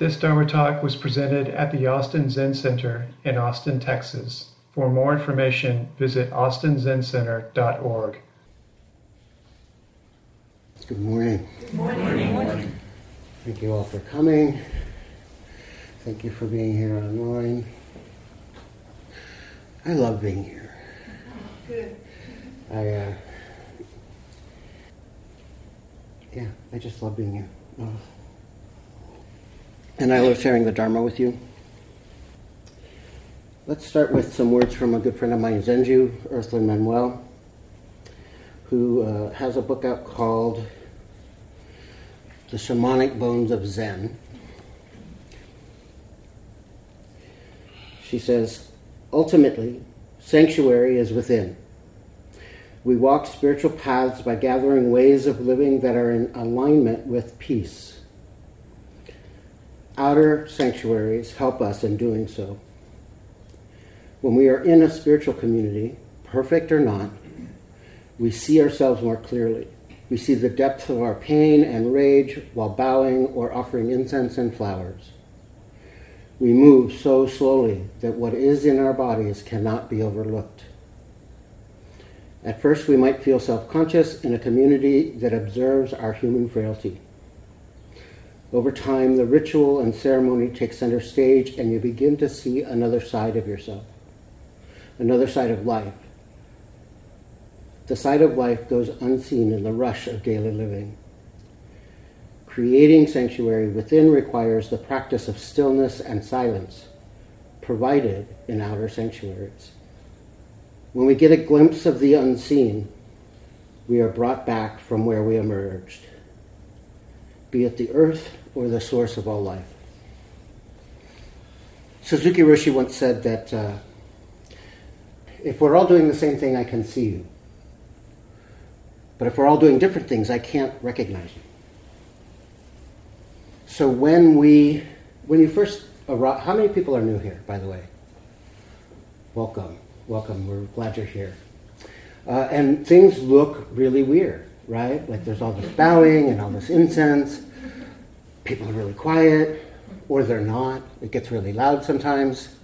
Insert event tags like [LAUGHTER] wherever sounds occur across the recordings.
This Dharma talk was presented at the Austin Zen Center in Austin, Texas. For more information, visit austinzencenter.org. Good morning. Good morning. Good morning. Thank you all for coming. Thank you for being here online. I love being here. Good. I, uh, yeah, I just love being here. Oh. And I love sharing the Dharma with you. Let's start with some words from a good friend of mine, Zenju, Earthlyn Manuel, who uh, has a book out called The Shamanic Bones of Zen. She says, ultimately, sanctuary is within. We walk spiritual paths by gathering ways of living that are in alignment with peace. Outer sanctuaries help us in doing so. When we are in a spiritual community, perfect or not, we see ourselves more clearly. We see the depth of our pain and rage while bowing or offering incense and flowers. We move so slowly that what is in our bodies cannot be overlooked. At first, we might feel self conscious in a community that observes our human frailty. Over time, the ritual and ceremony take center stage, and you begin to see another side of yourself, another side of life. The side of life goes unseen in the rush of daily living. Creating sanctuary within requires the practice of stillness and silence, provided in outer sanctuaries. When we get a glimpse of the unseen, we are brought back from where we emerged, be it the earth or the source of all life. Suzuki Roshi once said that uh, if we're all doing the same thing, I can see you. But if we're all doing different things, I can't recognize you. So when we, when you first arrive, how many people are new here, by the way? Welcome welcome. We're glad you're here. Uh, and things look really weird, right? Like there's all this bowing and all this incense. People are really quiet, or they're not. It gets really loud sometimes.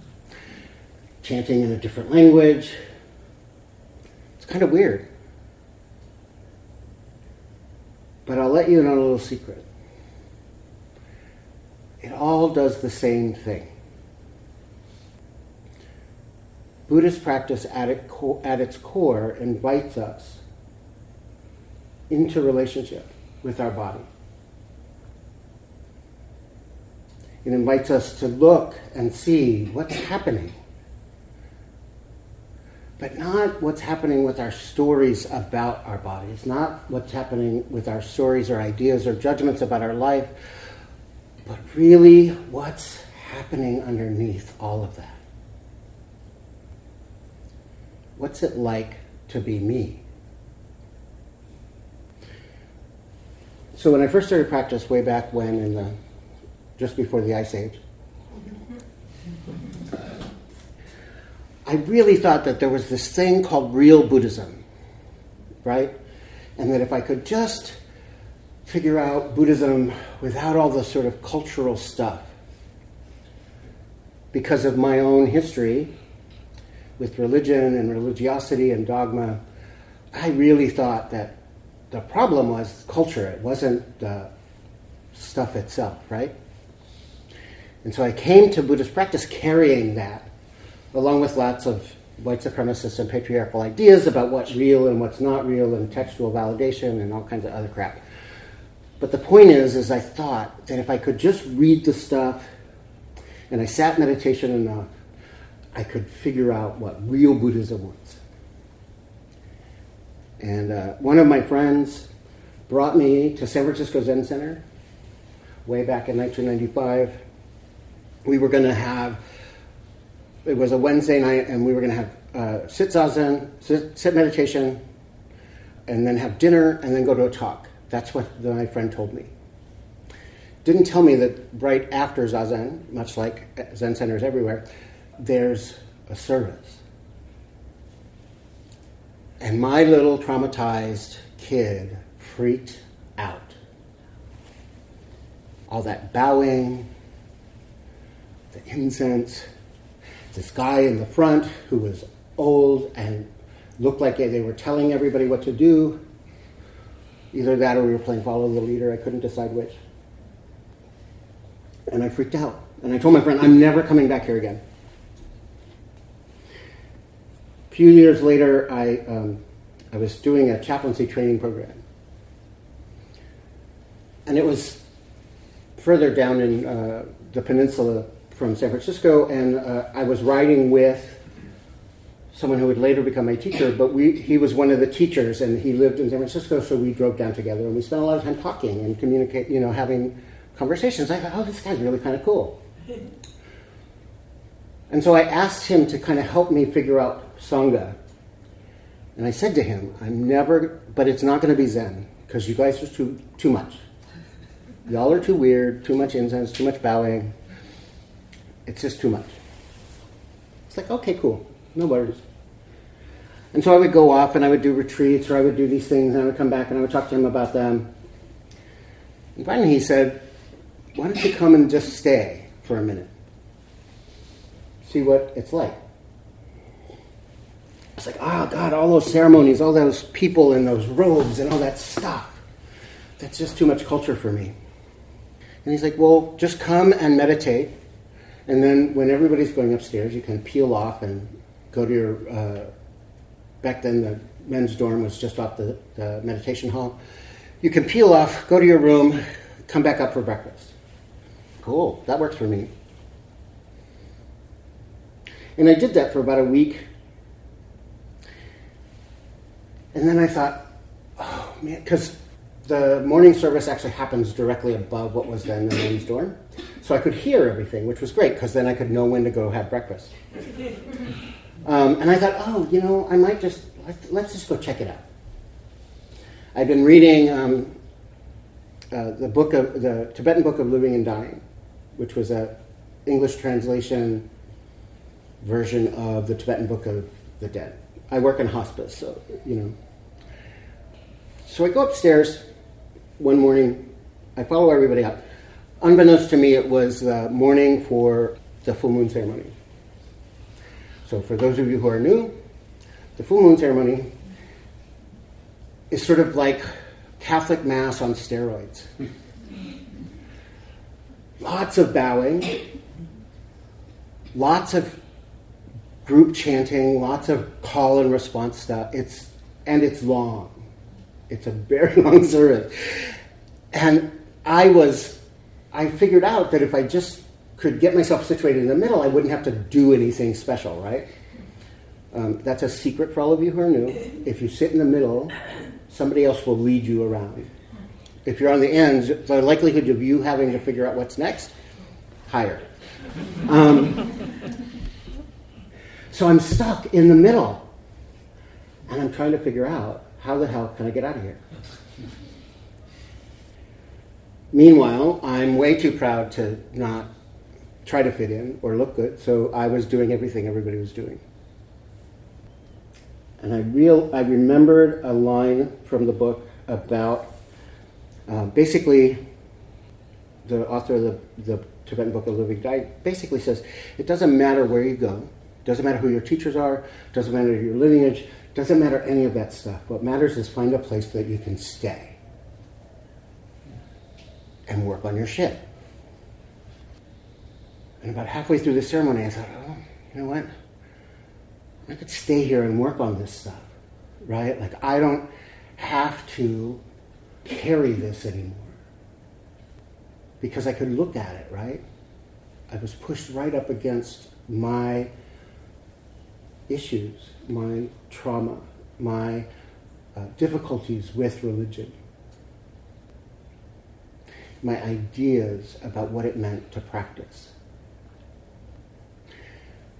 Chanting in a different language. It's kind of weird. But I'll let you in on a little secret. It all does the same thing. Buddhist practice at, it at its core invites us into relationship with our body. It invites us to look and see what's happening, but not what's happening with our stories about our bodies, not what's happening with our stories or ideas or judgments about our life, but really what's happening underneath all of that. What's it like to be me? So when I first started practice way back when in the just before the ice age, I really thought that there was this thing called real Buddhism, right? And that if I could just figure out Buddhism without all the sort of cultural stuff, because of my own history with religion and religiosity and dogma, I really thought that the problem was culture. It wasn't the stuff itself, right? And so I came to Buddhist practice carrying that, along with lots of white supremacist and patriarchal ideas about what's real and what's not real and textual validation and all kinds of other crap. But the point is, is I thought that if I could just read the stuff and I sat meditation enough, I could figure out what real Buddhism was. And uh, one of my friends brought me to San Francisco Zen Center way back in 1995. We were going to have, it was a Wednesday night, and we were going to have uh, sit zazen, sit, sit meditation, and then have dinner, and then go to a talk. That's what my friend told me. Didn't tell me that right after zazen, much like Zen centers everywhere, there's a service. And my little traumatized kid freaked out. All that bowing, the incense. This guy in the front who was old and looked like they were telling everybody what to do. Either that or we were playing follow the leader. I couldn't decide which. And I freaked out. And I told my friend, I'm never coming back here again. A few years later, I, um, I was doing a chaplaincy training program. And it was further down in uh, the peninsula from San Francisco, and uh, I was riding with someone who would later become my teacher, but we, he was one of the teachers, and he lived in San Francisco, so we drove down together, and we spent a lot of time talking and communicate, you know, having conversations. I thought, oh, this guy's really kind of cool. [LAUGHS] And so I asked him to kind of help me figure out Sangha. And I said to him, I'm never, but it's not going to be Zen, because you guys are too, too much. Y'all are too weird, too much incense, too much bowing. It's just too much. It's like, okay, cool. No worries. And so I would go off and I would do retreats or I would do these things and I would come back and I would talk to him about them. And finally he said, Why don't you come and just stay for a minute? See what it's like. Like, oh God, all those ceremonies, all those people in those robes and all that stuff. That's just too much culture for me. And he's like, Well, just come and meditate. And then when everybody's going upstairs, you can peel off and go to your uh, back then the men's dorm was just off the, the meditation hall. You can peel off, go to your room, come back up for breakfast. Cool, that works for me. And I did that for about a week. And then I thought, oh man, because the morning service actually happens directly above what was then the men's dorm. So I could hear everything, which was great because then I could know when to go have breakfast. Um, and I thought, oh, you know, I might just, let's just go check it out. I've been reading um, uh, the book of, the Tibetan Book of Living and Dying, which was a English translation version of the Tibetan Book of the Dead. I work in hospice, so, you know. So I go upstairs one morning, I follow everybody up. Unbeknownst to me, it was the morning for the full moon ceremony. So, for those of you who are new, the full moon ceremony is sort of like Catholic Mass on steroids. lots of bowing, lots of group chanting, lots of call and response stuff. It's and it's long. It's a very [LAUGHS] long service. And I was I figured out that if I just could get myself situated in the middle, I wouldn't have to do anything special, right? Um, that's a secret for all of you who are new. If you sit in the middle, somebody else will lead you around. If you're on the ends, the likelihood of you having to figure out what's next, higher. Um, so I'm stuck in the middle, and I'm trying to figure out how the hell can I get out of here? Meanwhile, I'm way too proud to not try to fit in or look good, so I was doing everything everybody was doing. And I real I remembered a line from the book about uh, basically the author of the, the Tibetan Book of Living Dying basically says it doesn't matter where you go, doesn't matter who your teachers are, doesn't matter your lineage, doesn't matter any of that stuff. What matters is find a place that you can stay and work on your shit. And about halfway through the ceremony, I thought, oh, you know what? I could stay here and work on this stuff, right? Like, I don't have to carry this anymore. Because I could look at it, right? I was pushed right up against my issues, my trauma, my uh, difficulties with religion, my ideas about what it meant to practice.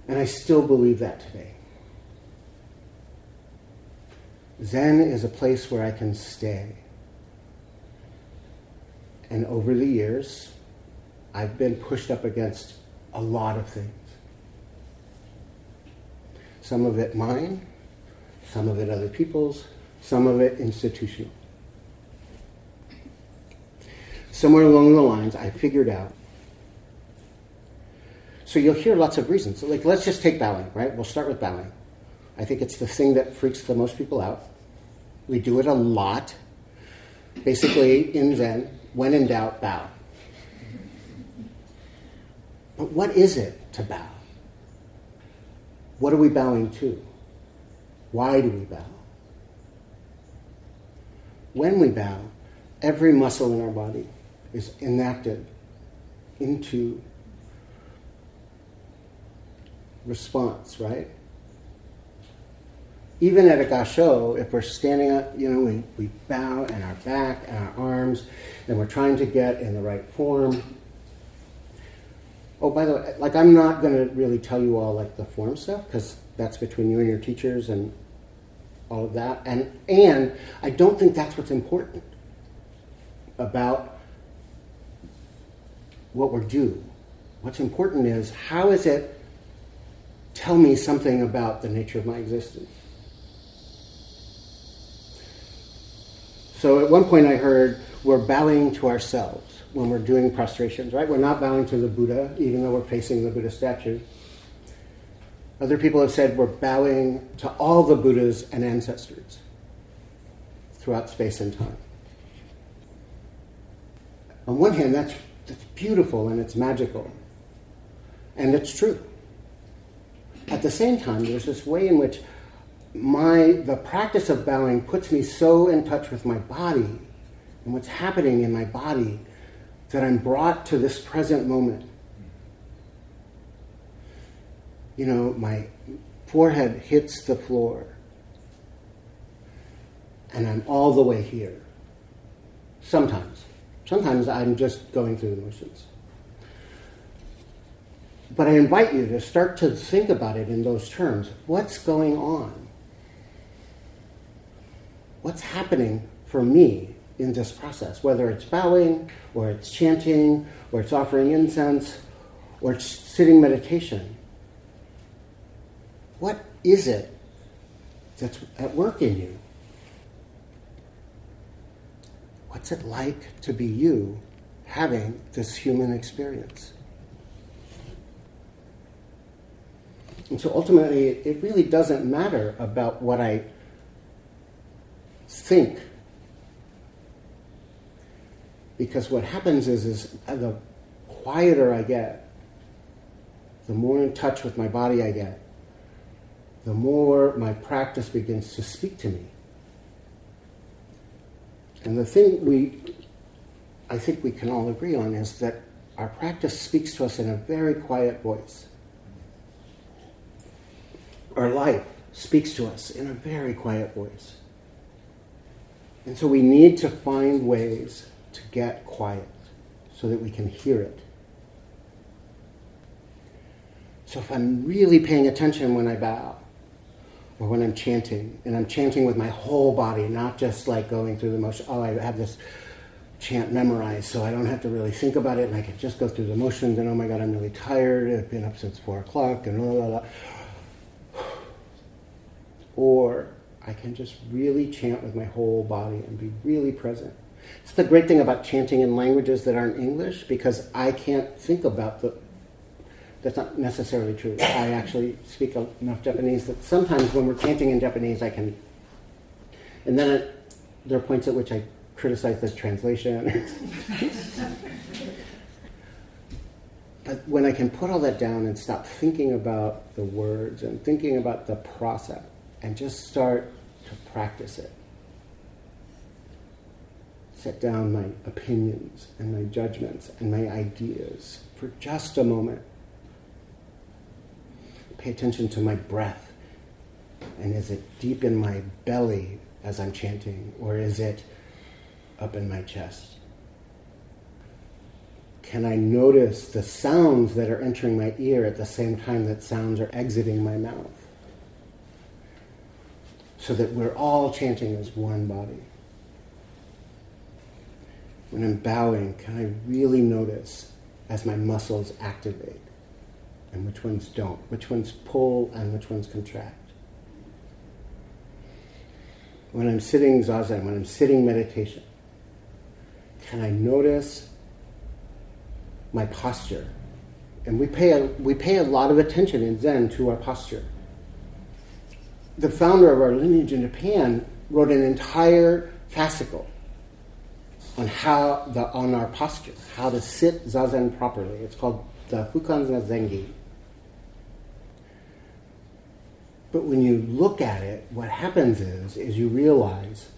And I still believe that today. Zen is a place where I can stay. And over the years, I've been pushed up against a lot of things. Some of it mine, some of it other people's, some of it institutional. Somewhere along the lines, I figured out So you'll hear lots of reasons. Like, let's just take bowing, right? We'll start with bowing. I think it's the thing that freaks the most people out. We do it a lot. Basically, in Zen, when in doubt, bow. But what is it to bow? What are we bowing to? Why do we bow? When we bow, every muscle in our body is enacted into response, right? Even at a gasho, if we're standing up, you know, we, we bow and our back and our arms, and we're trying to get in the right form. Oh, by the way, like I'm not going to really tell you all like the form stuff because that's between you and your teachers and all of that. And and I don't think that's what's important about what we're due. What's important is how is it tell me something about the nature of my existence. So at one point I heard we're bowing to ourselves when we're doing prostrations, right? We're not bowing to the Buddha, even though we're facing the Buddha statue. Other people have said we're bowing to all the Buddhas and ancestors throughout space and time. On one hand, that's, that's beautiful and it's magical, and it's true. At the same time, there's this way in which my the practice of bowing puts me so in touch with my body and what's happening in my body that I'm brought to this present moment. You know, my forehead hits the floor and I'm all the way here. Sometimes. Sometimes I'm just going through the motions. But I invite you to start to think about it in those terms. What's going on? What's happening for me in this process? Whether it's bowing, or it's chanting, or it's offering incense, or it's sitting meditation. What is it that's at work in you? What's it like to be you having this human experience? And so ultimately, it really doesn't matter about what I think. Because what happens is, is uh, the quieter I get, the more in touch with my body I get, the more my practice begins to speak to me. And the thing we, I think we can all agree on is that our practice speaks to us in a very quiet voice. Our life speaks to us in a very quiet voice. And so we need to find ways to get quiet so that we can hear it. So if I'm really paying attention when I bow, or when I'm chanting, and I'm chanting with my whole body, not just like going through the motion. Oh, I have this chant memorized, so I don't have to really think about it, and I can just go through the motions. And oh my God, I'm really tired. I've been up since four o'clock, and blah blah blah. Or I can just really chant with my whole body and be really present. It's the great thing about chanting in languages that aren't English because I can't think about the that's not necessarily true. I actually speak enough Japanese that sometimes when we're chanting in Japanese, I can. And then it, there are points at which I criticize the translation. [LAUGHS] but when I can put all that down and stop thinking about the words and thinking about the process and just start to practice it, set down my opinions and my judgments and my ideas for just a moment pay attention to my breath. And is it deep in my belly as I'm chanting, or is it up in my chest? Can I notice the sounds that are entering my ear at the same time that sounds are exiting my mouth? So that we're all chanting as one body. When I'm bowing, can I really notice as my muscles activate? and which ones don't, which ones pull and which ones contract. When I'm sitting zazen, when I'm sitting meditation, can I notice my posture And we pay, a, we pay a lot of attention in Zen to our posture. The founder of our lineage in Japan wrote an entire fascicle on how the, on our posture, how to sit zazen properly. It's called the Fukan Zengi. But when you look at it, what happens is, is you realize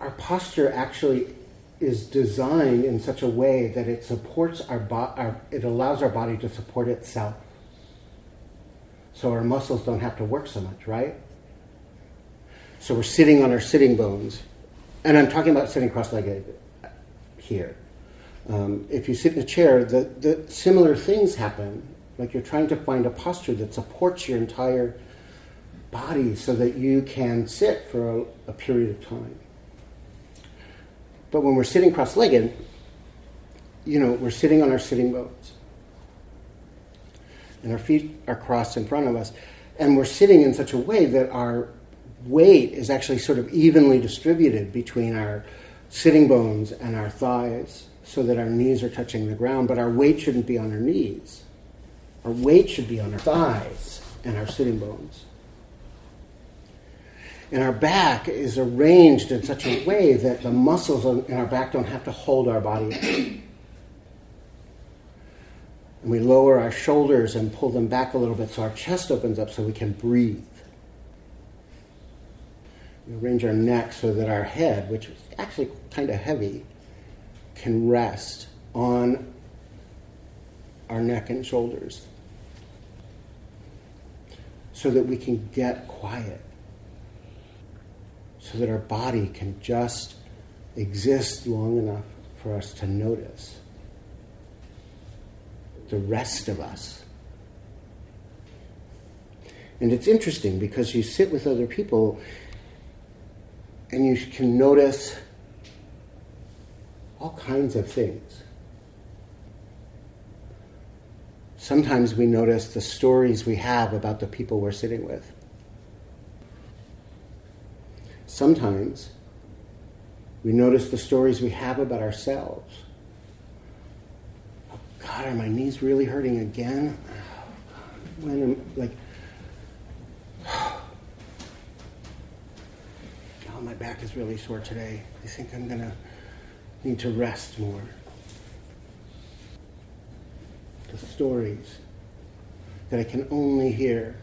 our posture actually is designed in such a way that it supports our, bo- our it allows our body to support itself. So our muscles don't have to work so much, right? So we're sitting on our sitting bones. And I'm talking about sitting cross-legged here. Um, if you sit in a chair, the, the similar things happen. Like you're trying to find a posture that supports your entire body so that you can sit for a, a period of time. But when we're sitting cross legged, you know, we're sitting on our sitting bones. And our feet are crossed in front of us. And we're sitting in such a way that our weight is actually sort of evenly distributed between our sitting bones and our thighs so that our knees are touching the ground. But our weight shouldn't be on our knees. Our weight should be on our thighs and our sitting bones. And our back is arranged in such a way that the muscles in our back don't have to hold our body. And we lower our shoulders and pull them back a little bit so our chest opens up so we can breathe. Arrange our neck so that our head, which is actually kind of heavy, can rest on our neck and shoulders so that we can get quiet so that our body can just exist long enough for us to notice the rest of us. And it's interesting because you sit with other people and you can notice all kinds of things. Sometimes we notice the stories we have about the people we're sitting with. Sometimes we notice the stories we have about ourselves. Oh God, are my knees really hurting again? Oh, when am like, Oh, my back is really sore today. I think I'm gonna need to rest more. The stories that I can only hear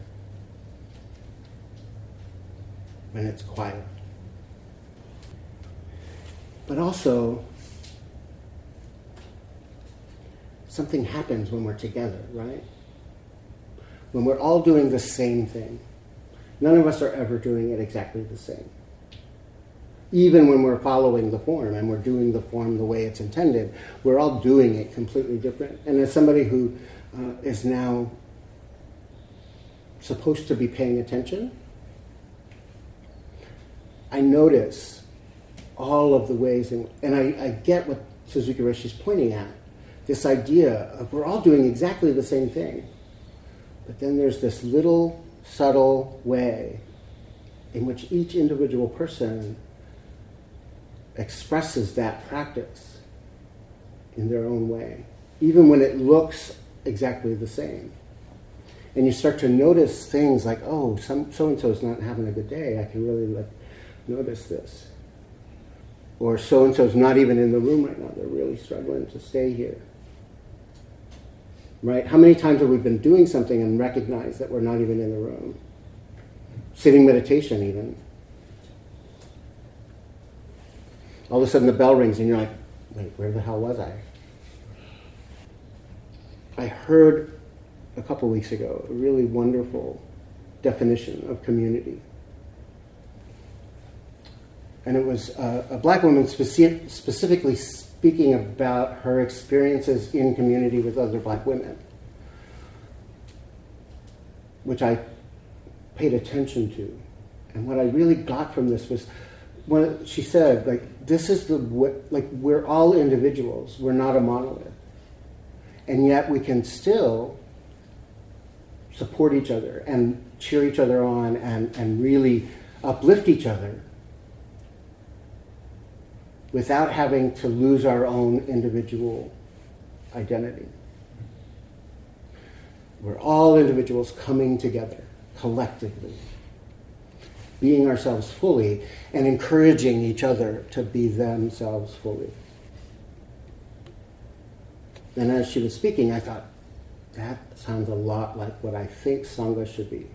when it's quiet. But also, something happens when we're together, right? When we're all doing the same thing. None of us are ever doing it exactly the same. Even when we're following the form and we're doing the form the way it's intended, we're all doing it completely different. And as somebody who uh, is now supposed to be paying attention, I notice all of the ways, in, and I, I get what Suzuki Roshi is pointing at this idea of we're all doing exactly the same thing. But then there's this little subtle way in which each individual person expresses that practice in their own way, even when it looks exactly the same. And you start to notice things like, oh, so and so is not having a good day. I can really like notice this or so and so is not even in the room right now. They're really struggling to stay here. Right? How many times have we been doing something and recognized that we're not even in the room? Sitting meditation, even. All of a sudden the bell rings and you're like, wait, where the hell was I? I heard a couple weeks ago a really wonderful definition of community and it was uh, a black woman speci- specifically speaking about her experiences in community with other black women, which I paid attention to. And what I really got from this was when she said, like, this is the, like, we're all individuals, we're not a monolith. And yet we can still support each other and cheer each other on and, and really uplift each other without having to lose our own individual identity. We're all individuals coming together collectively, being ourselves fully and encouraging each other to be themselves fully. And as she was speaking, I thought, that sounds a lot like what I think Sangha should be.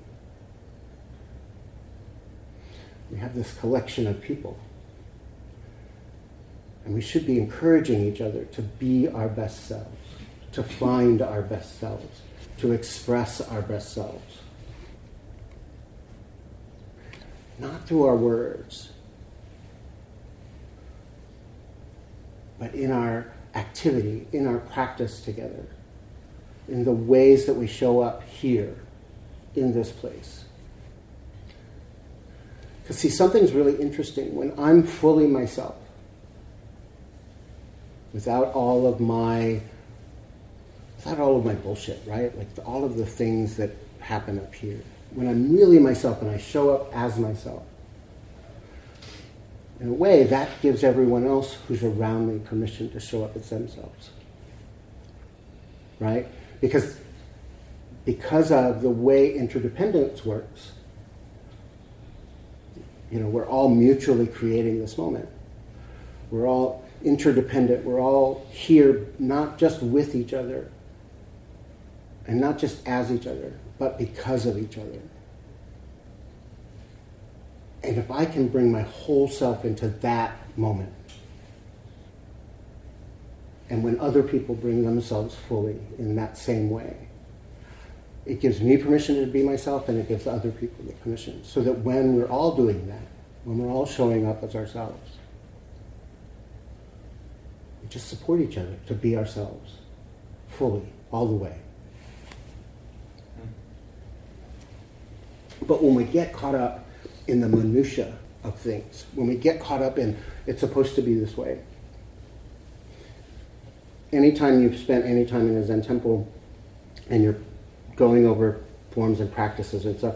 We have this collection of people. And we should be encouraging each other to be our best selves, to find our best selves, to express our best selves. Not through our words, but in our activity, in our practice together, in the ways that we show up here in this place. Because, see, something's really interesting. When I'm fully myself, without all of my without all of my bullshit, right? Like all of the things that happen up here. When I'm really myself and I show up as myself, in a way, that gives everyone else who's around me permission to show up as themselves. Right? Because, because of the way interdependence works, you know, we're all mutually creating this moment. We're all interdependent. We're all here not just with each other and not just as each other, but because of each other. And if I can bring my whole self into that moment, and when other people bring themselves fully in that same way, it gives me permission to be myself and it gives other people the permission. So that when we're all doing that, when we're all showing up as ourselves, we just support each other to be ourselves fully, all the way. But when we get caught up in the minutia of things, when we get caught up in it's supposed to be this way, anytime you've spent any time in a Zen temple and you're going over forms and practices and stuff,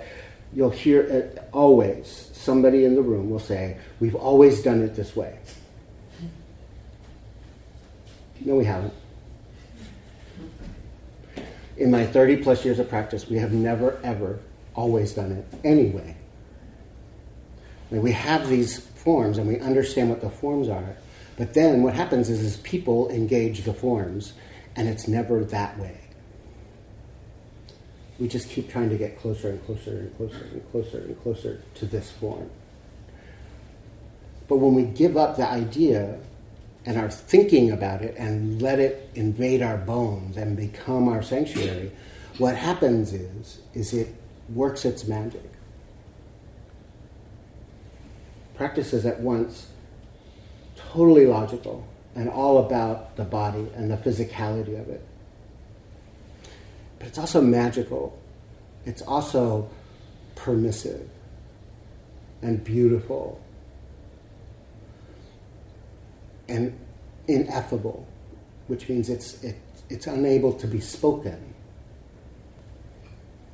you'll hear it always somebody in the room will say, We've always done it this way. No, we haven't. In my 30 plus years of practice, we have never, ever, always done it anyway. I mean, we have these forms and we understand what the forms are, but then what happens is, is people engage the forms, and it's never that way. We just keep trying to get closer and closer and closer and closer and closer to this form. But when we give up the idea and are thinking about it and let it invade our bones and become our sanctuary, what happens is, is it works its magic. Practice is at once totally logical and all about the body and the physicality of it. But it's also magical. It's also permissive and beautiful and ineffable, which means it's, it, it's unable to be spoken.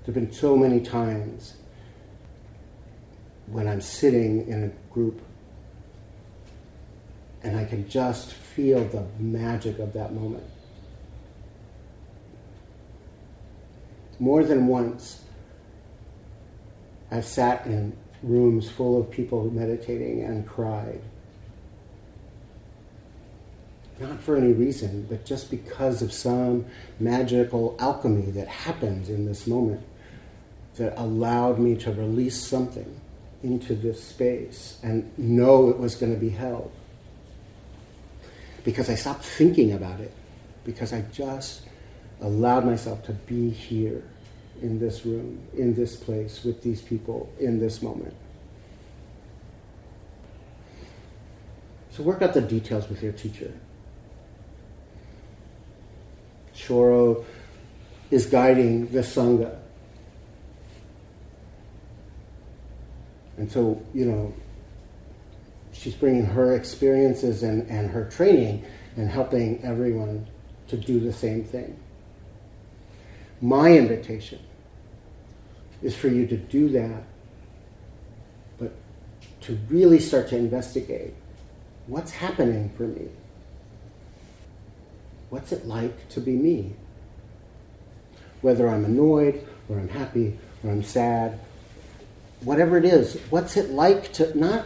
There have been so many times when I'm sitting in a group and I can just feel the magic of that moment. More than once, I've sat in rooms full of people meditating and cried. Not for any reason, but just because of some magical alchemy that happens in this moment that allowed me to release something into this space and know it was going to be held because I stopped thinking about it, because I just allowed myself to be here in this room, in this place, with these people, in this moment. So work out the details with your teacher. Shoro is guiding the Sangha. And so, you know, she's bringing her experiences and, and her training and helping everyone to do the same thing. My invitation is for you to do that, but to really start to investigate what's happening for me. What's it like to be me? whether I'm annoyed or I'm happy or I'm sad, whatever it is, what's it like to not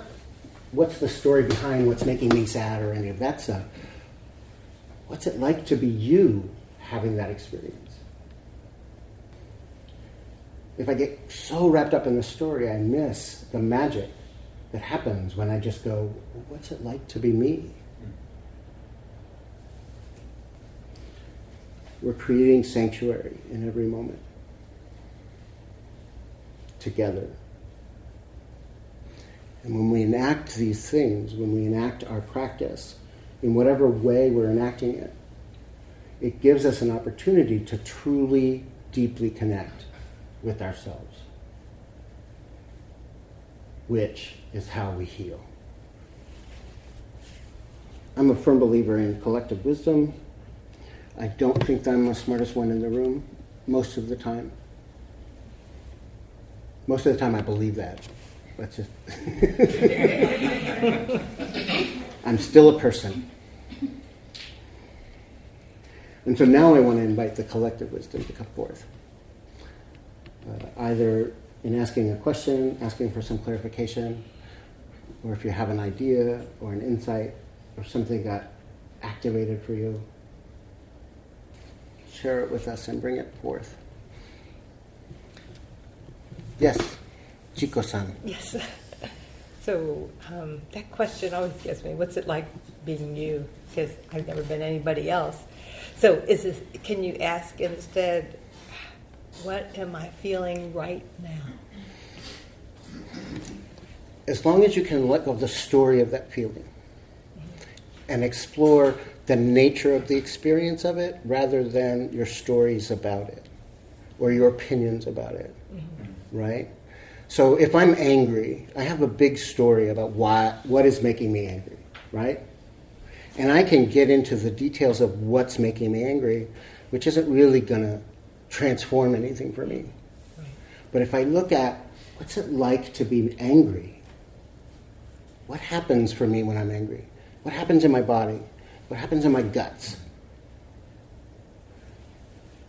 what's the story behind what's making me sad or any of that stuff. What's it like to be you having that experience? If I get so wrapped up in the story, I miss the magic that happens when I just go, what's it like to be me? We're creating sanctuary in every moment together. And when we enact these things, when we enact our practice, in whatever way we're enacting it, it gives us an opportunity to truly, deeply connect with ourselves, which is how we heal. I'm a firm believer in collective wisdom. I don't think I'm the smartest one in the room most of the time. Most of the time, I believe that. That's just. [LAUGHS] I'm still a person. And so now I want to invite the collective wisdom to come forth. Uh, either in asking a question, asking for some clarification, or if you have an idea or an insight or something got activated for you, share it with us and bring it forth. Yes, Chico-san. Yes. So um, that question always gets me. What's it like being you? Because I've never been anybody else. So is this? Can you ask instead? What am I feeling right now? As long as you can let go of the story of that feeling and explore the nature of the experience of it rather than your stories about it or your opinions about it, mm-hmm. right? So if I'm angry, I have a big story about why, what is making me angry, right? And I can get into the details of what's making me angry, which isn't really going to transform anything for me. But if I look at what's it like to be angry, what happens for me when I'm angry? What happens in my body? What happens in my guts?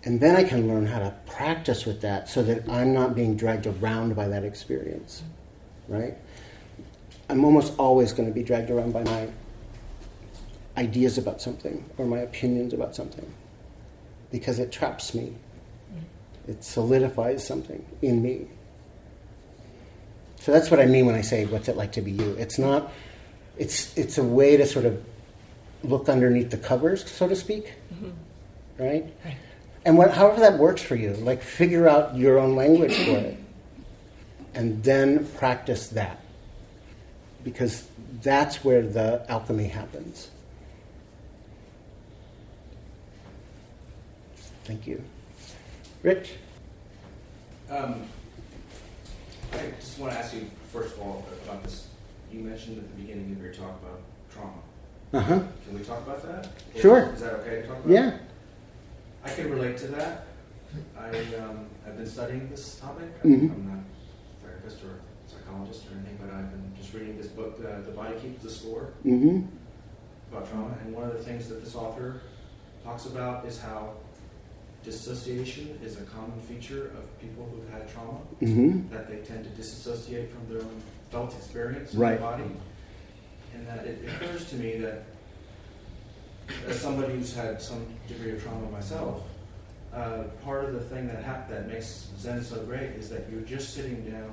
And then I can learn how to practice with that so that I'm not being dragged around by that experience, right? I'm almost always going to be dragged around by my ideas about something or my opinions about something because it traps me. It solidifies something in me. So that's what I mean when I say, what's it like to be you? It's not, it's, it's a way to sort of look underneath the covers, so to speak, mm-hmm. right? right? And what, however that works for you, like figure out your own language for it. And then practice that. Because that's where the alchemy happens. Thank you. Rich? Um, I just want to ask you, first of all, about this. You mentioned at the beginning of your talk about trauma. Uh huh. Can we talk about that? Sure. Is that okay to talk about? Yeah. I can relate to that. I, um, I've been studying this topic. Mm-hmm. I'm not a therapist or a psychologist or anything, but I've been just reading this book, uh, The Body Keeps the Score, mm-hmm. about trauma. And one of the things that this author talks about is how dissociation is a common feature of people who've had trauma, mm-hmm. that they tend to disassociate from their own felt experience right. in the body. And that it occurs to me that as somebody who's had some degree of trauma myself, uh, part of the thing that hap- that makes Zen so great is that you're just sitting down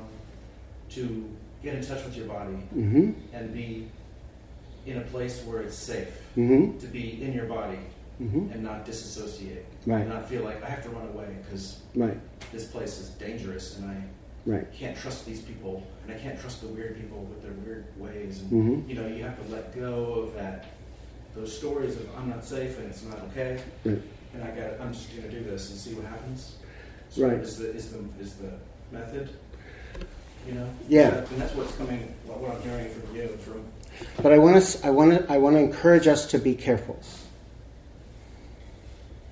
to get in touch with your body mm-hmm. and be in a place where it's safe mm-hmm. to be in your body mm-hmm. and not disassociate right. and not feel like I have to run away because right. this place is dangerous and I right. can't trust these people and I can't trust the weird people with their weird ways and mm-hmm. you know you have to let go of that those stories of I'm not safe and it's not okay, right. and I got I'm just going to do this and see what happens. So right. Is the is the is the method? You know. Yeah. And that's what's coming. What I'm hearing from you from. But I want to I want to I want to encourage us to be careful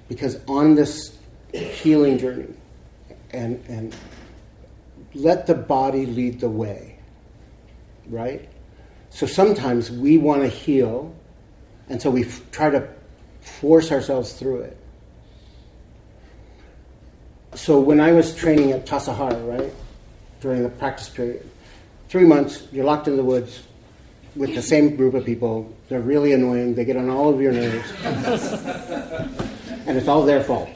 because on this healing journey, and and let the body lead the way. Right. So sometimes we want to heal and so we f- try to force ourselves through it. so when I was training at Tassajara, right, during the practice period, three months, you're locked in the woods with the same group of people. They're really annoying. They get on all of your nerves. and it's all their fault.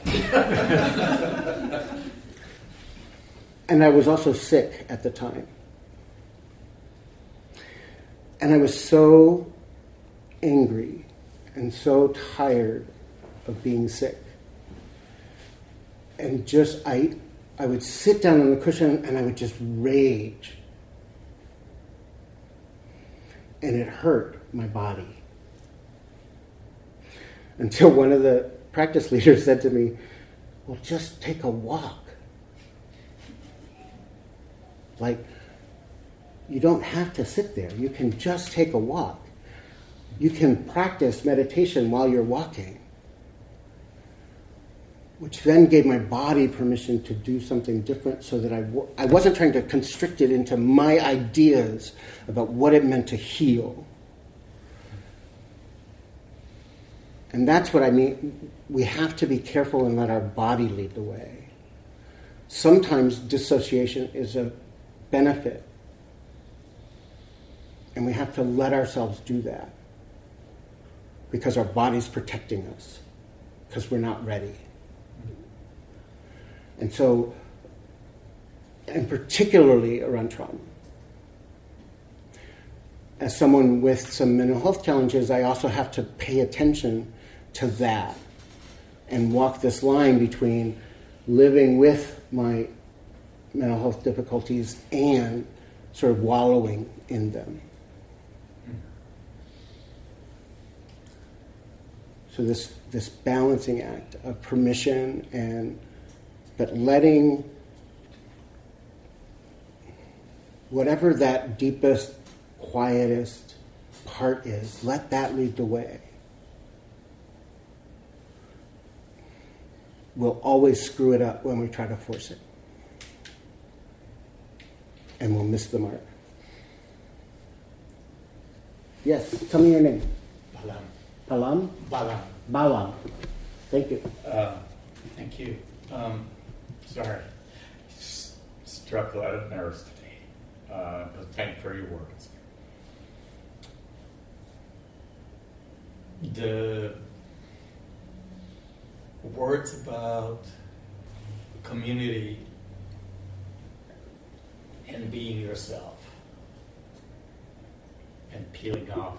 and I was also sick at the time. And I was so angry and so tired of being sick. And just, I, I would sit down on the cushion and I would just rage. And it hurt my body. Until one of the practice leaders said to me, Well, just take a walk. Like, you don't have to sit there. You can just take a walk. You can practice meditation while you're walking, which then gave my body permission to do something different so that I w- I wasn't trying to constrict it into my ideas about what it meant to heal. And that's what I mean. We have to be careful and let our body lead the way. Sometimes dissociation is a benefit and we have to let ourselves do that because our body's protecting us, because we're not ready. And so, and particularly around trauma. As someone with some mental health challenges, I also have to pay attention to that and walk this line between living with my mental health difficulties and sort of wallowing in them. So this this balancing act of permission and but letting whatever that deepest, quietest part is, let that lead the way. We'll always screw it up when we try to force it. And we'll miss the mark. Yes, tell me your name. Balam. Palam? Balam. Balam. Thank you. Uh, thank you. Um, sorry. S- struck a lot of nerves today. Uh, but thank you for your words. The words about community and being yourself and peeling off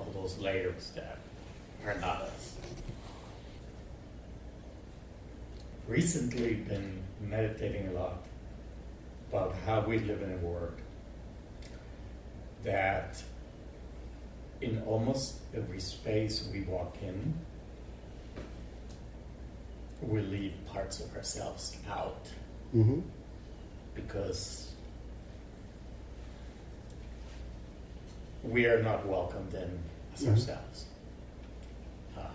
all those layers that are not us. Recently, been meditating a lot about how we live in a world that in almost every space we walk in, we leave parts of ourselves out Mm-hmm. because we are not welcomed in as Mhm. ourselves. Uh,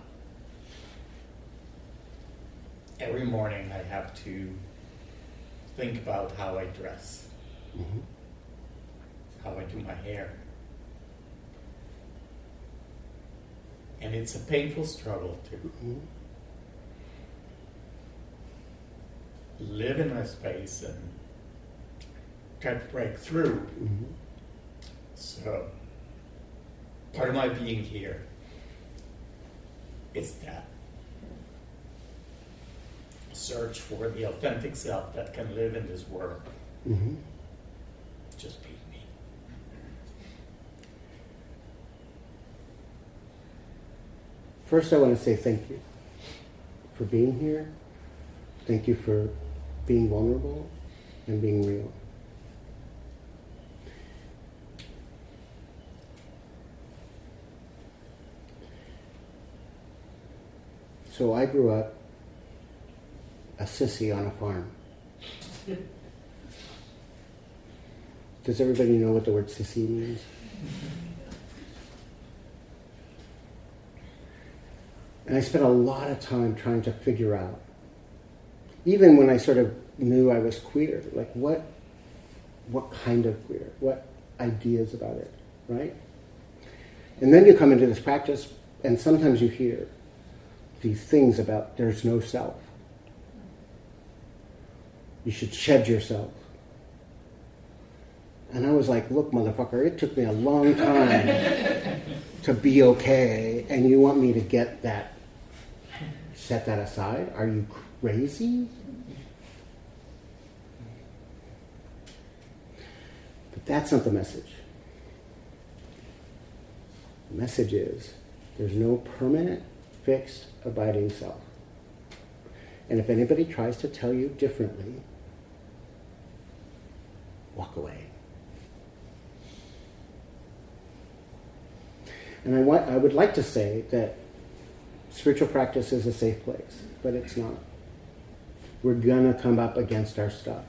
every morning I have to think about how I dress, Mm-hmm. how I do my hair. And it's a painful struggle to Mm-hmm. live in a space and try to break through. Mm-hmm. So, part of my being here is that search for the authentic self that can live in this world, Mm-hmm. just being me. First, I want to say thank you for being here. Thank you for being vulnerable and being real. So I grew up a sissy on a farm. Does everybody know what the word sissy means? And I spent a lot of time trying to figure out, even when I sort of knew I was queer, like what, what kind of queer, what ideas about it, right? And then you come into this practice, and sometimes you hear these things about there's no self. You should shed yourself. And I was like, look, motherfucker, it took me a long time to be okay, and you want me to get that, set that aside? Are you crazy? But that's not the message. The message is there's no permanent, fixed, abiding self. And if anybody tries to tell you differently, walk away. And I, want, I would like to say that spiritual practice is a safe place, but it's not. We're going to come up against our stuff,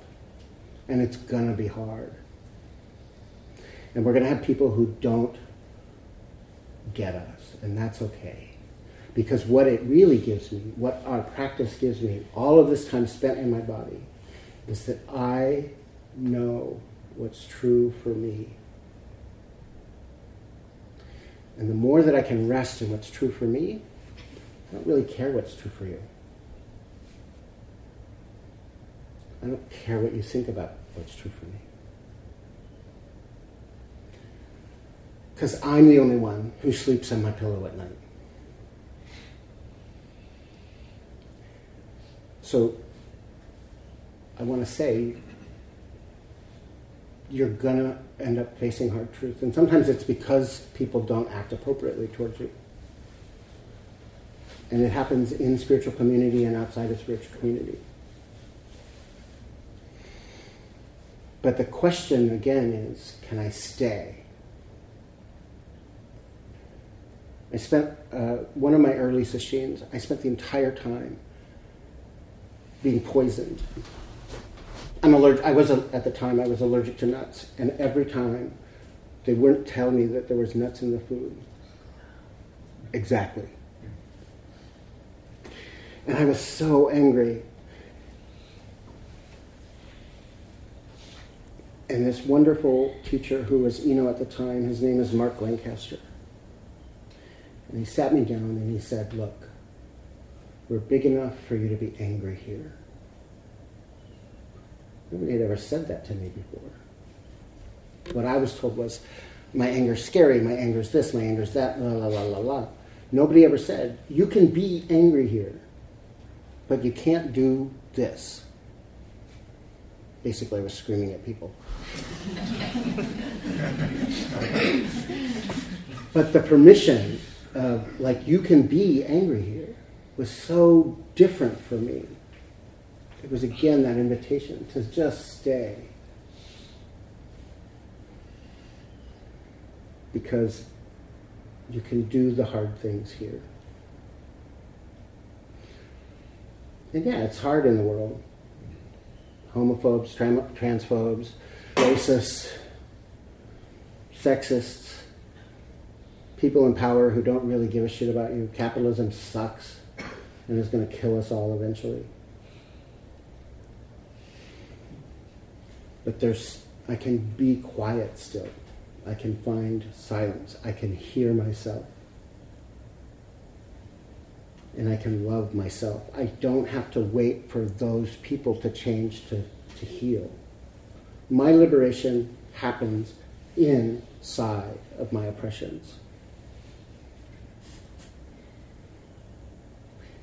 and it's going to be hard. And we're going to have people who don't get us, and that's okay. Because what it really gives me, what our practice gives me, all of this time spent in my body, is that I know what's true for me. And the more that I can rest in what's true for me, I don't really care what's true for you. I don't care what you think about what's true for me. Because I'm the only one who sleeps on my pillow at night. So I want to say you're going to end up facing hard truths. And sometimes it's because people don't act appropriately towards you. And it happens in spiritual community and outside of spiritual community. But the question again is can I stay? I spent uh, one of my early sessions, I spent the entire time being poisoned I'm allergic. I was at the time. I was allergic to nuts, and every time they wouldn't tell me that there was nuts in the food. Exactly. And I was so angry. And this wonderful teacher who was Ino at the time, his name is Mark Lancaster. And he sat me down and he said, Look, we're big enough for you to be angry here. Nobody had ever said that to me before. What I was told was, my anger's scary, my anger's this, my anger's that, la la la la la. Nobody ever said, you can be angry here, but you can't do this. Basically, I was screaming at people. [LAUGHS] but the permission of, like, you can be angry here was so different for me it was again that invitation to just stay. Because you can do the hard things here. And yeah, it's hard in the world. Homophobes, transphobes, racists, sexists, people in power who don't really give a shit about you. Capitalism sucks and is going to kill us all eventually. But there's I can be quiet still. I can find silence. I can hear myself. And I can love myself. I don't have to wait for those people to change to, to heal. My liberation happens inside of my oppressions.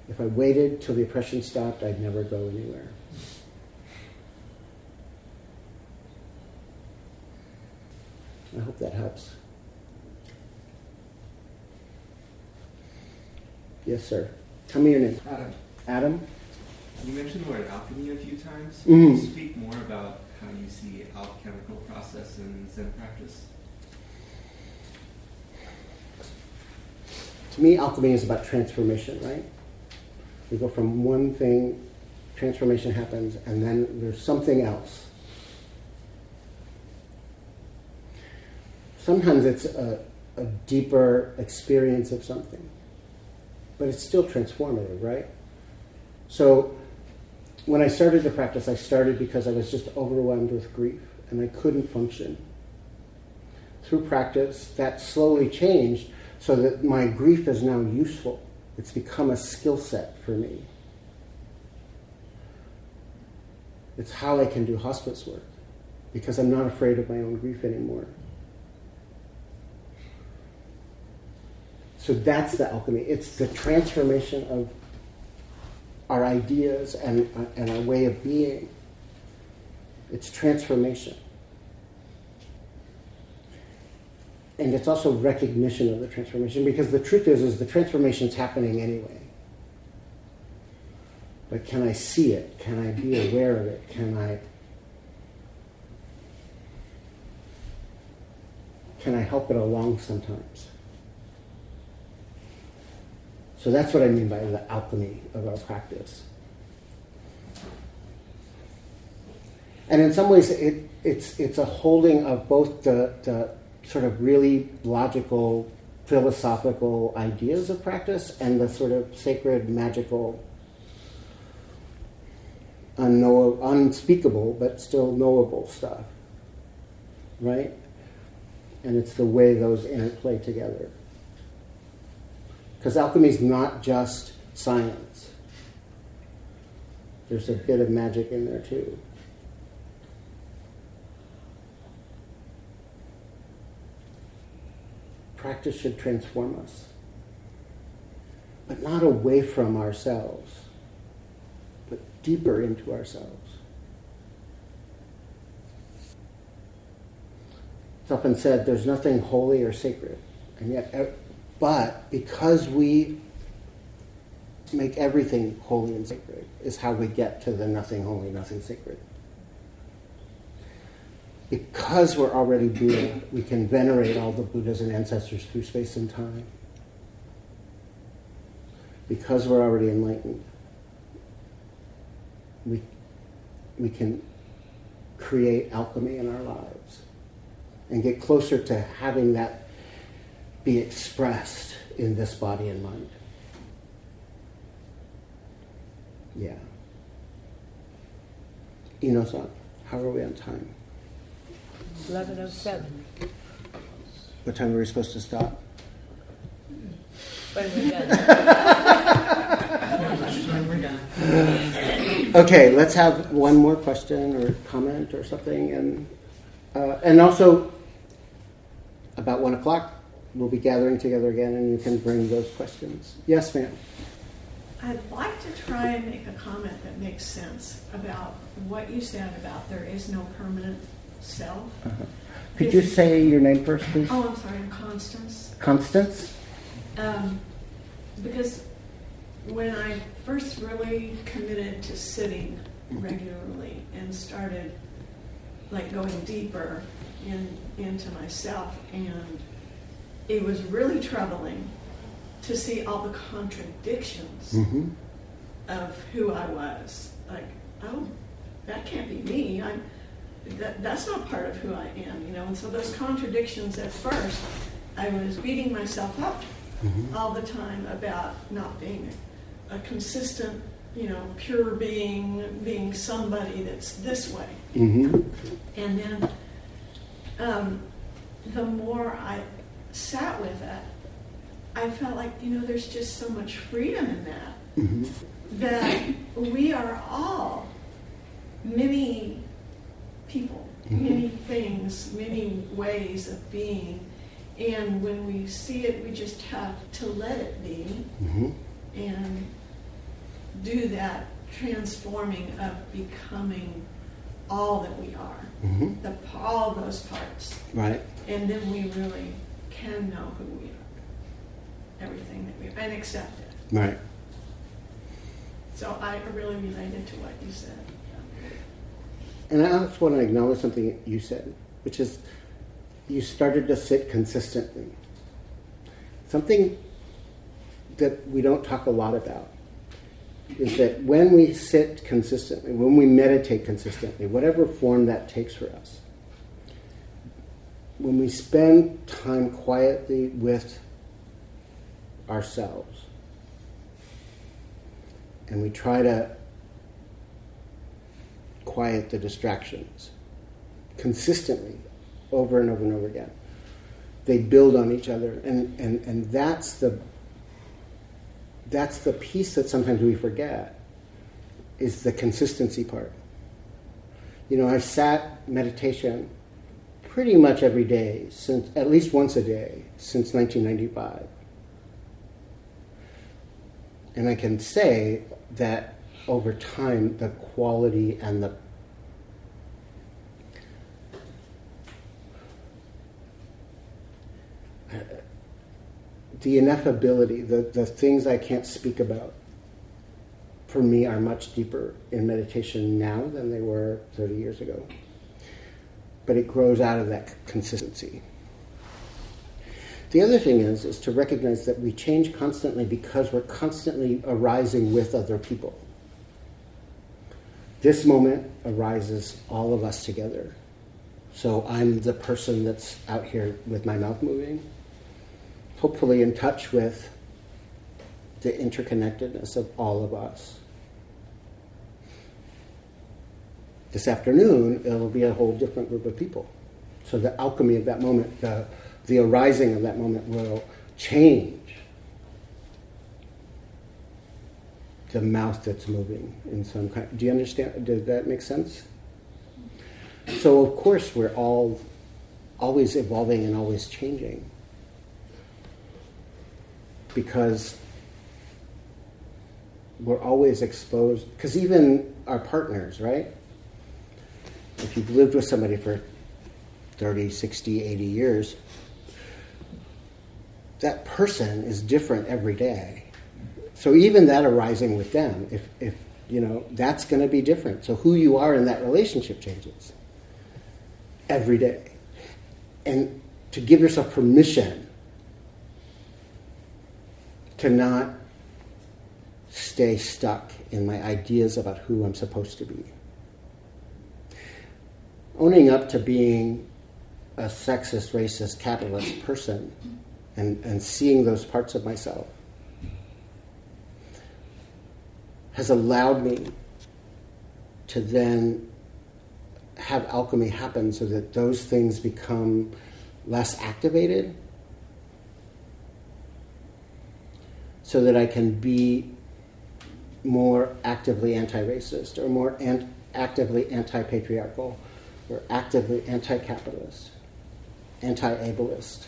If I waited till the oppression stopped, I'd never go anywhere. I hope that helps. Yes, sir. Tell me your name. Adam. Adam? You mentioned the word alchemy a few times. Mm. Can you speak more about how you see alchemical process in Zen practice? To me, alchemy is about transformation, right? We go from one thing, transformation happens, and then there's something else sometimes it's a, a deeper experience of something, but it's still transformative, right? So when I started to practice, I started because I was just overwhelmed with grief and I couldn't function. Through practice, that slowly changed so that my grief is now useful. It's become a skill set for me. It's how I can do hospice work because I'm not afraid of my own grief anymore. So that's the alchemy. It's the transformation of our ideas and, and our way of being. It's transformation. And it's also recognition of the transformation because the truth is, is the transformation is happening anyway. But can I see it? Can I be aware of it? Can I can I help it along sometimes? So that's what I mean by the alchemy of our practice. And in some ways, it, it's, it's a holding of both the, the sort of really logical, philosophical ideas of practice and the sort of sacred, magical, unknowable, unspeakable, but still knowable stuff. Right? And it's the way those interplay together. Because alchemy is not just science, there's a bit of magic in there too. Practice should transform us, but not away from ourselves, but deeper into ourselves. It's often said there's nothing holy or sacred, and yet but because we make everything holy and sacred, is how we get to the nothing holy, nothing sacred. Because we're already Buddha, we can venerate all the Buddhas and ancestors through space and time. Because we're already enlightened, we, we can create alchemy in our lives and get closer to having that be expressed in this body and mind. Yeah. Ino-san, how are we on time? 11.07. What time are we supposed to stop? When we're done. We're [LAUGHS] done. Okay, let's have one more question or comment or something, and uh, and also about one o'clock we'll be gathering together again, and you can bring those questions. Yes, ma'am. I'd like to try and make a comment that makes sense about what you said about there is no permanent self. Uh-huh. Could you say your name first, please? Oh, I'm sorry, I'm Constance. Constance? Um, because when I first really committed to sitting regularly and started like going deeper in into myself and it was really troubling to see all the contradictions Mm-hmm. of who I was. Like, oh, that can't be me. I'm that, that's not part of who I am, you know. And so those contradictions at first, I was beating myself up Mhm. all the time about not being a, a consistent, you know, pure being, being somebody that's this way. Mm-hmm. And then um, the more I sat with it, I felt like, you know, there's just so much freedom in that. Mm-hmm. That we are all many people, Mhm. many things, many ways of being. And when we see it, we just have to let it be Mm-hmm. and do that transforming of becoming all that we are, Mm-hmm. the, all those parts. Right. And then we really can know who we are, everything that we are, and accept it. Right. So I really related to what you said. And I just want to acknowledge something you said, which is you started to sit consistently. Something that we don't talk a lot about is that when we sit consistently, when we meditate consistently, whatever form that takes for us, when we spend time quietly with ourselves and we try to quiet the distractions consistently over and over and over again. They build on each other and, and, and that's the that's the piece that sometimes we forget is the consistency part. You know, I've sat meditation pretty much every day since at least once a day since 1995. And I can say that over time, the quality and the the ineffability, the, the things I can't speak about, for me are much deeper in meditation now than they were 30 years ago. But it grows out of that consistency. The other thing is, is to recognize that we change constantly because we're constantly arising with other people. This moment arises all of us together. So I'm the person that's out here with my mouth moving hopefully in touch with the interconnectedness of all of us. This afternoon, it'll be a whole different group of people. So the alchemy of that moment, the, the arising of that moment will change the mouth that's moving in some kind. Do you understand? Does that make sense? So of course we're all always evolving and always changing because we're always exposed. Because even our partners, right? If you've lived with somebody for 30, 60, 80 years, that person is different every day. So even that arising with them, if, if you know, that's going to be different. So who you are in that relationship changes every day. And to give yourself permission to not stay stuck in my ideas about who I'm supposed to be. Owning up to being a sexist, racist, capitalist person and, and seeing those parts of myself has allowed me to then have alchemy happen so that those things become less activated so that I can be more actively anti-racist or more ant- actively anti-patriarchal or actively anti-capitalist, anti-ableist.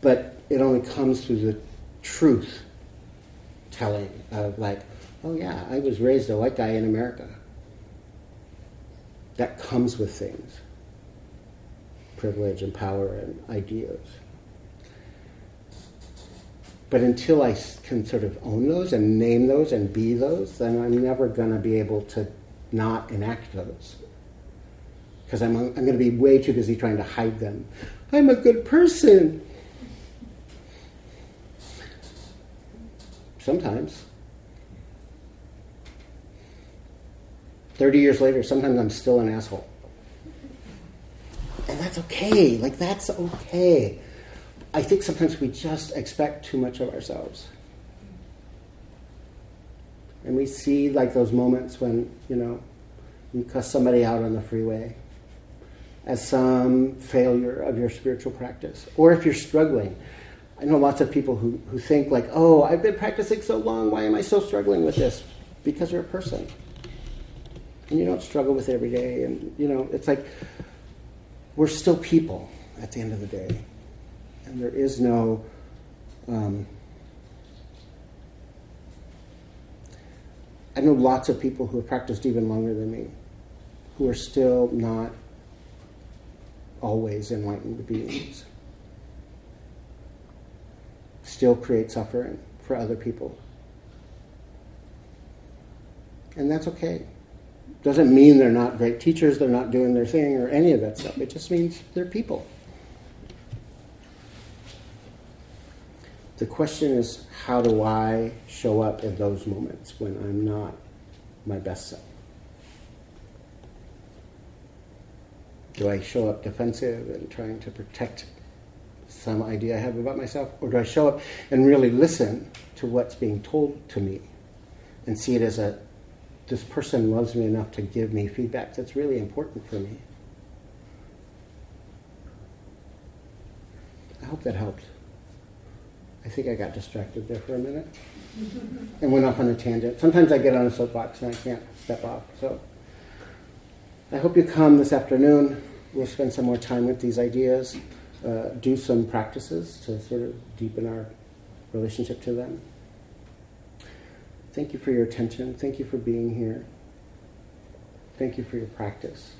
But it only comes through the truth telling of like, oh yeah, I was raised a white guy in America. That comes with things. Privilege and power and ideas. But until I can sort of own those and name those and be those, then I'm never going to be able to not enact those. Because I'm, I'm going to be way too busy trying to hide them. I'm a good person. Sometimes. 30 years later, sometimes I'm still an asshole. And that's okay. Like, that's okay. I think sometimes we just expect too much of ourselves. And we see like those moments when, you know, you cuss somebody out on the freeway as some failure of your spiritual practice. Or if you're struggling. I know lots of people who, who think like, oh, I've been practicing so long, why am I so struggling with this? Because you're a person. And you don't struggle with it every day. And, you know, it's like we're still people at the end of the day and there is no um, I know lots of people who have practiced even longer than me who are still not always enlightened beings. Still create suffering for other people. And that's okay. Doesn't mean they're not great teachers, they're not doing their thing, or any of that stuff. It just means they're people. The question is, how do I show up in those moments when I'm not my best self? Do I show up defensive and trying to protect some idea I have about myself? Or do I show up and really listen to what's being told to me and see it as a this person loves me enough to give me feedback that's really important for me? I hope that helps. I think I got distracted there for a minute and went off on a tangent. Sometimes I get on a soapbox and I can't step off. So I hope you come this afternoon. We'll spend some more time with these ideas, uh, do some practices to sort of deepen our relationship to them. Thank you for your attention. Thank you for being here. Thank you for your practice.